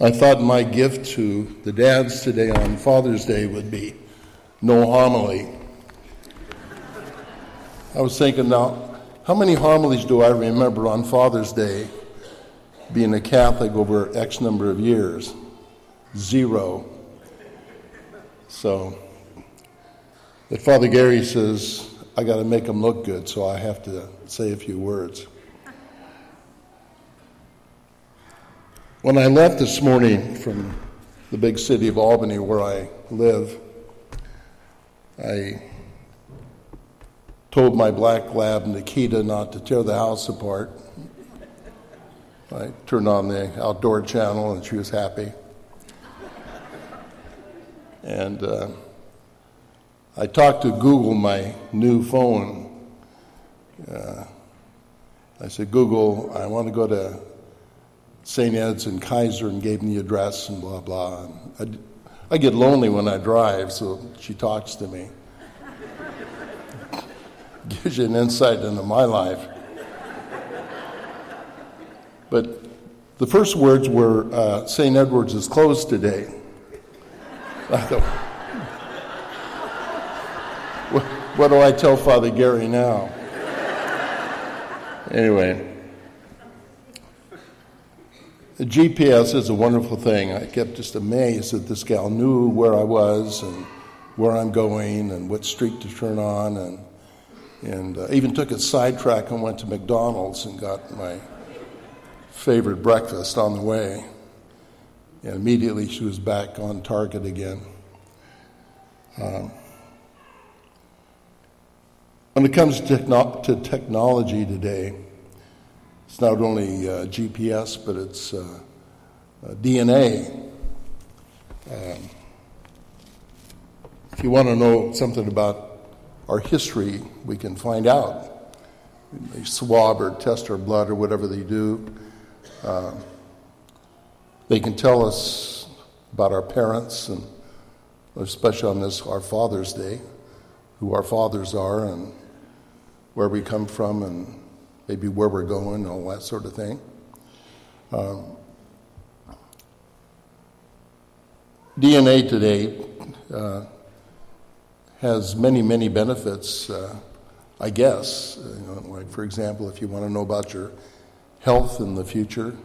I thought my gift to the dads today on Father's Day would be no homily. I was thinking now, how many homilies do I remember on Father's Day being a Catholic over X number of years? Zero. So, but Father Gary says, I got to make them look good, so I have to say a few words. When I left this morning from the big city of Albany where I live, I told my black lab Nikita not to tear the house apart. I turned on the outdoor channel and she was happy. And uh, I talked to Google, my new phone. Uh, I said, Google, I want to go to St. Ed's and Keizer and gave me the address and blah, blah. And I, I get lonely when I drive, so she talks to me. Gives you an insight into my life. But the first words were uh, St. Edward's is closed today. I thought, what, what do I tell Father Gary now? Anyway. The GPS is a wonderful thing. I kept just amazed that this gal knew where I was and where I'm going and what street to turn on, and and uh, even took a sidetrack and went to McDonald's and got my favorite breakfast on the way. And immediately she was back on target again. Um, when it comes to, techno- to technology today, it's not only uh, GPS, but it's uh, uh, DNA. Um, if you want to know something about our history, we can find out. They swab or test our blood or whatever they do. Uh, they can tell us about our parents, and especially on this, our Father's Day, who our fathers are and where we come from and maybe where we're going, all that sort of thing. Um, DNA today uh, has many, many benefits, uh, I guess. You know, like, for example, if you want to know about your health in the future,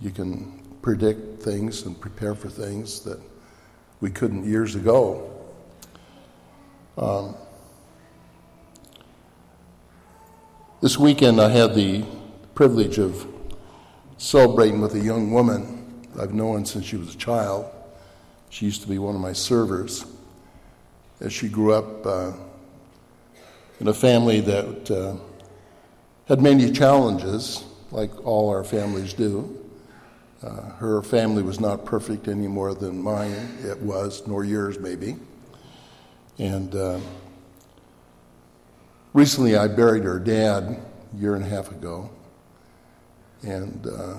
you can predict things and prepare for things that we couldn't years ago. Um, This weekend, I had the privilege of celebrating with a young woman I've known since she was a child. She used to be one of my servers. As she grew up uh, in a family that uh, had many challenges, like all our families do. Uh, her family was not perfect any more than mine it was, nor yours maybe. And uh, Recently, I buried her dad a year and a half ago. And uh,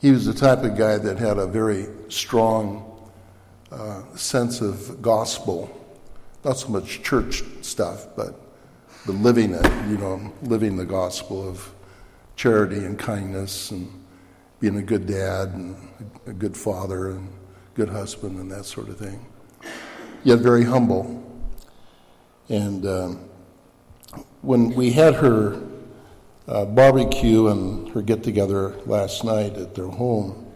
he was the type of guy that had a very strong uh, sense of gospel. Not so much church stuff, but, but living it, you know, living the gospel of charity and kindness and being a good dad and a good father and good husband and that sort of thing. Yet very humble. And um, when we had her uh, barbecue and her get together last night at their home,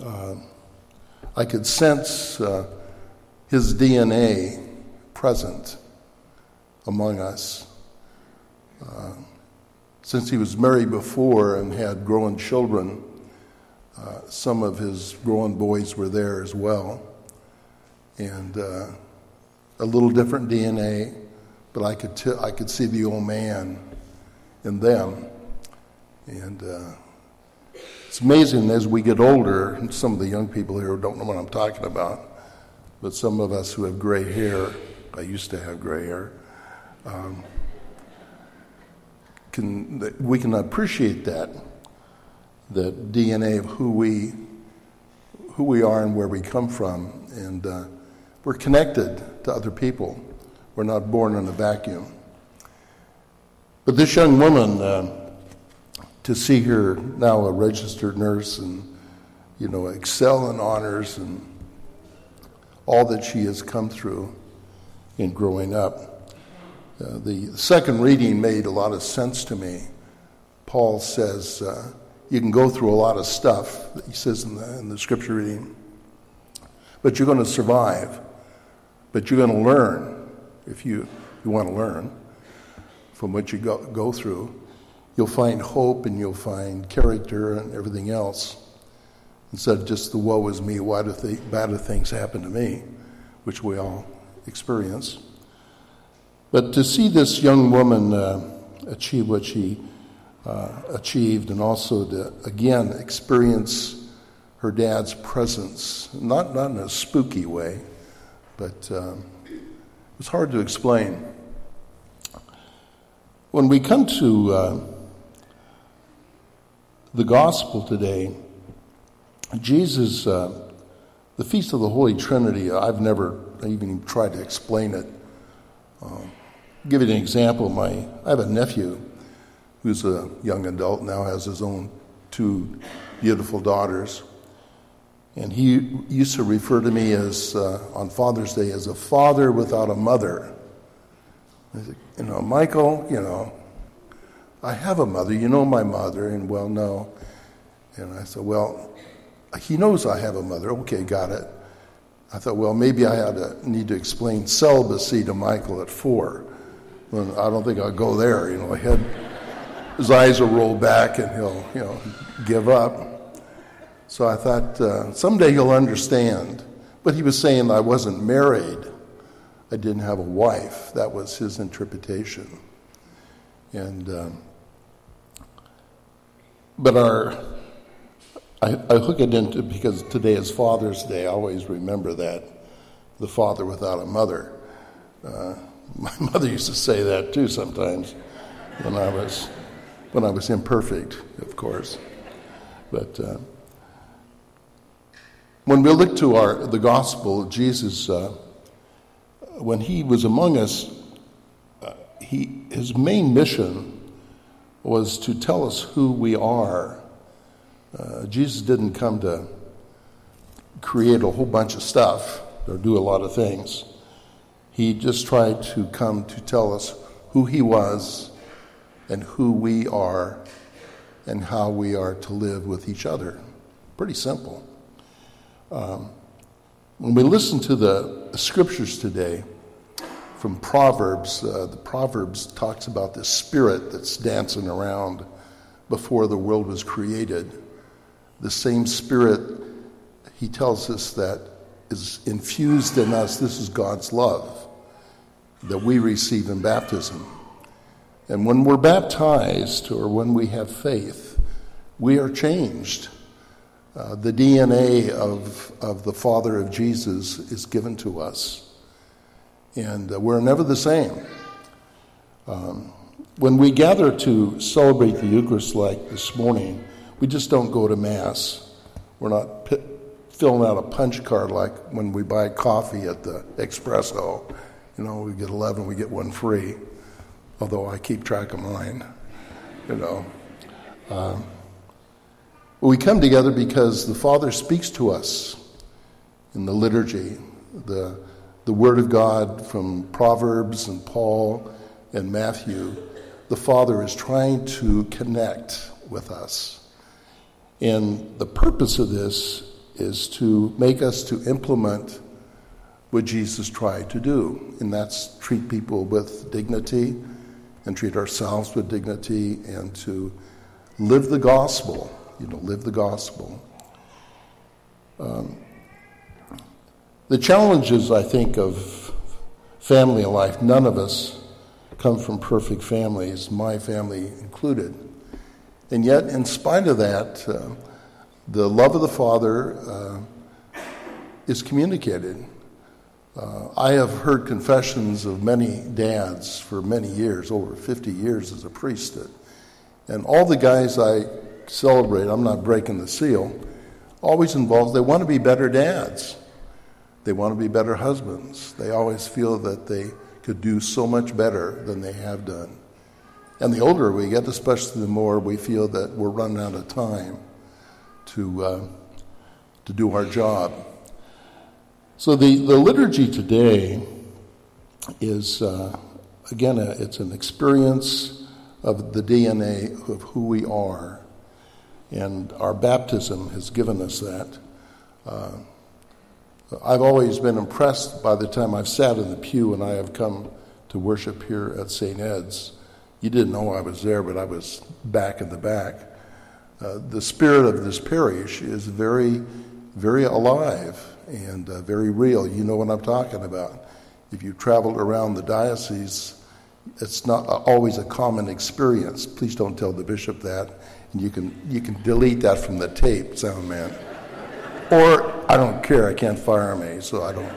uh, I could sense uh, his DNA present among us. Uh, since he was married before and had grown children, uh, some of his grown boys were there as well. And uh, a little different DNA, but I could, t- I could see the old man in them. And uh, it's amazing as we get older, some of the young people here don't know what I'm talking about, but some of us who have gray hair, I used to have gray hair, um, can, we can appreciate that, the DNA of who we, who we are and where we come from. And uh, we're connected to other people. We're not born in a vacuum. But this young woman, uh, to see her now a registered nurse and, you know, excel in honors and all that she has come through in growing up. Uh, the second reading made a lot of sense to me. Paul says, uh, you can go through a lot of stuff, he says in the, in the scripture reading, but you're going to survive. But you're going to learn if you, you want to learn from what you go, go through. You'll find hope and you'll find character and everything else. Instead of just the woe is me, why do th- bad things happen to me, which we all experience. But to see this young woman uh, achieve what she uh, achieved and also to, again, experience her dad's presence, not, not in a spooky way, but um, it's hard to explain. When we come to uh, the gospel today, Jesus, uh, the Feast of the Holy Trinity, I've never even tried to explain it. Uh, give you an example. My, I have a nephew who's a young adult, now has his own two beautiful daughters. And he used to refer to me as, uh, on Father's Day, as a father without a mother. I said, you know, Michael, you know, I have a mother. You know my mother. And, well, no. And I said, well, he knows I have a mother. Okay, got it. I thought, well, maybe I had to, need to explain celibacy to Michael at four. Well, I don't think I'll go there. You know, his eyes will roll back and he'll, you know, give up. So I thought uh, someday he'll understand. But he was saying I wasn't married, I didn't have a wife. That was his interpretation. And um, but our I, I, hook it into because today is Father's Day. I always remember that the father without a mother. Uh, my mother used to say that too sometimes when I was when I was imperfect, of course. But uh, when we look to our, the gospel, Jesus, uh, when he was among us, uh, he, his main mission was to tell us who we are. Uh, Jesus didn't come to create a whole bunch of stuff or do a lot of things. He just tried to come to tell us who he was and who we are and how we are to live with each other. Pretty simple. Um, when we listen to the scriptures today from Proverbs, uh, the Proverbs talks about this spirit that's dancing around before the world was created. The same spirit, he tells us that is infused in us. This is God's love that we receive in baptism. And when we're baptized or when we have faith, we are changed. Uh, the DNA of, of the Father of Jesus is given to us. And uh, we're never the same. Um, when we gather to celebrate the Eucharist like this morning, we just don't go to Mass. We're not filling out a punch card like when we buy coffee at the espresso. You know, we get 11, we get one free, although I keep track of mine, you know. Um, we come together because the Father speaks to us in the liturgy, the, the Word of God from Proverbs and Paul and Matthew. The Father is trying to connect with us. And the purpose of this is to make us to implement what Jesus tried to do, and that's treat people with dignity and treat ourselves with dignity and to live the gospel you know, live the gospel. Um, the challenges, I think, of family life, none of us come from perfect families, my family included. And yet, in spite of that, uh, the love of the Father uh, is communicated. Uh, I have heard confessions of many dads for many years, over 50 years as a priest. And all the guys I celebrate, I'm not breaking the seal, always involves they want to be better dads. They want to be better husbands. They always feel that they could do so much better than they have done. And the older we get, especially the more we feel that we're running out of time to, uh, to do our job. So the, the liturgy today is, uh, again, a, it's an experience of the DNA of who we are. And our baptism has given us that. Uh, I've always been impressed by the time I've sat in the pew and I have come to worship here at St. Ed's. You didn't know I was there, but I was back in the back. Uh, the spirit of this parish is very, very alive and uh, very real. You know what I'm talking about. If you traveled around the diocese, it's not always a common experience. Please don't tell the bishop that. And you can, you can delete that from the tape, sound man. or I don't care, I can't fire me, so I don't.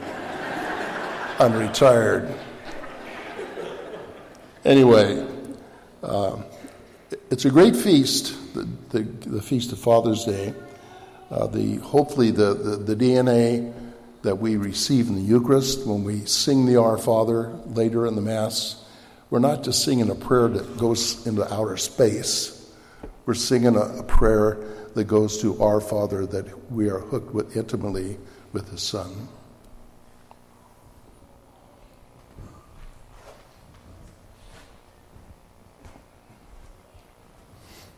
I'm retired. Anyway, uh, it's a great feast, the, the, the, Feast of Father's Day. Uh, the, hopefully, the, the, the DNA that we receive in the Eucharist when we sing the Our Father later in the Mass, we're not just singing a prayer that goes into outer space. We're singing a, a prayer that goes to our Father that we are hooked with intimately with His Son.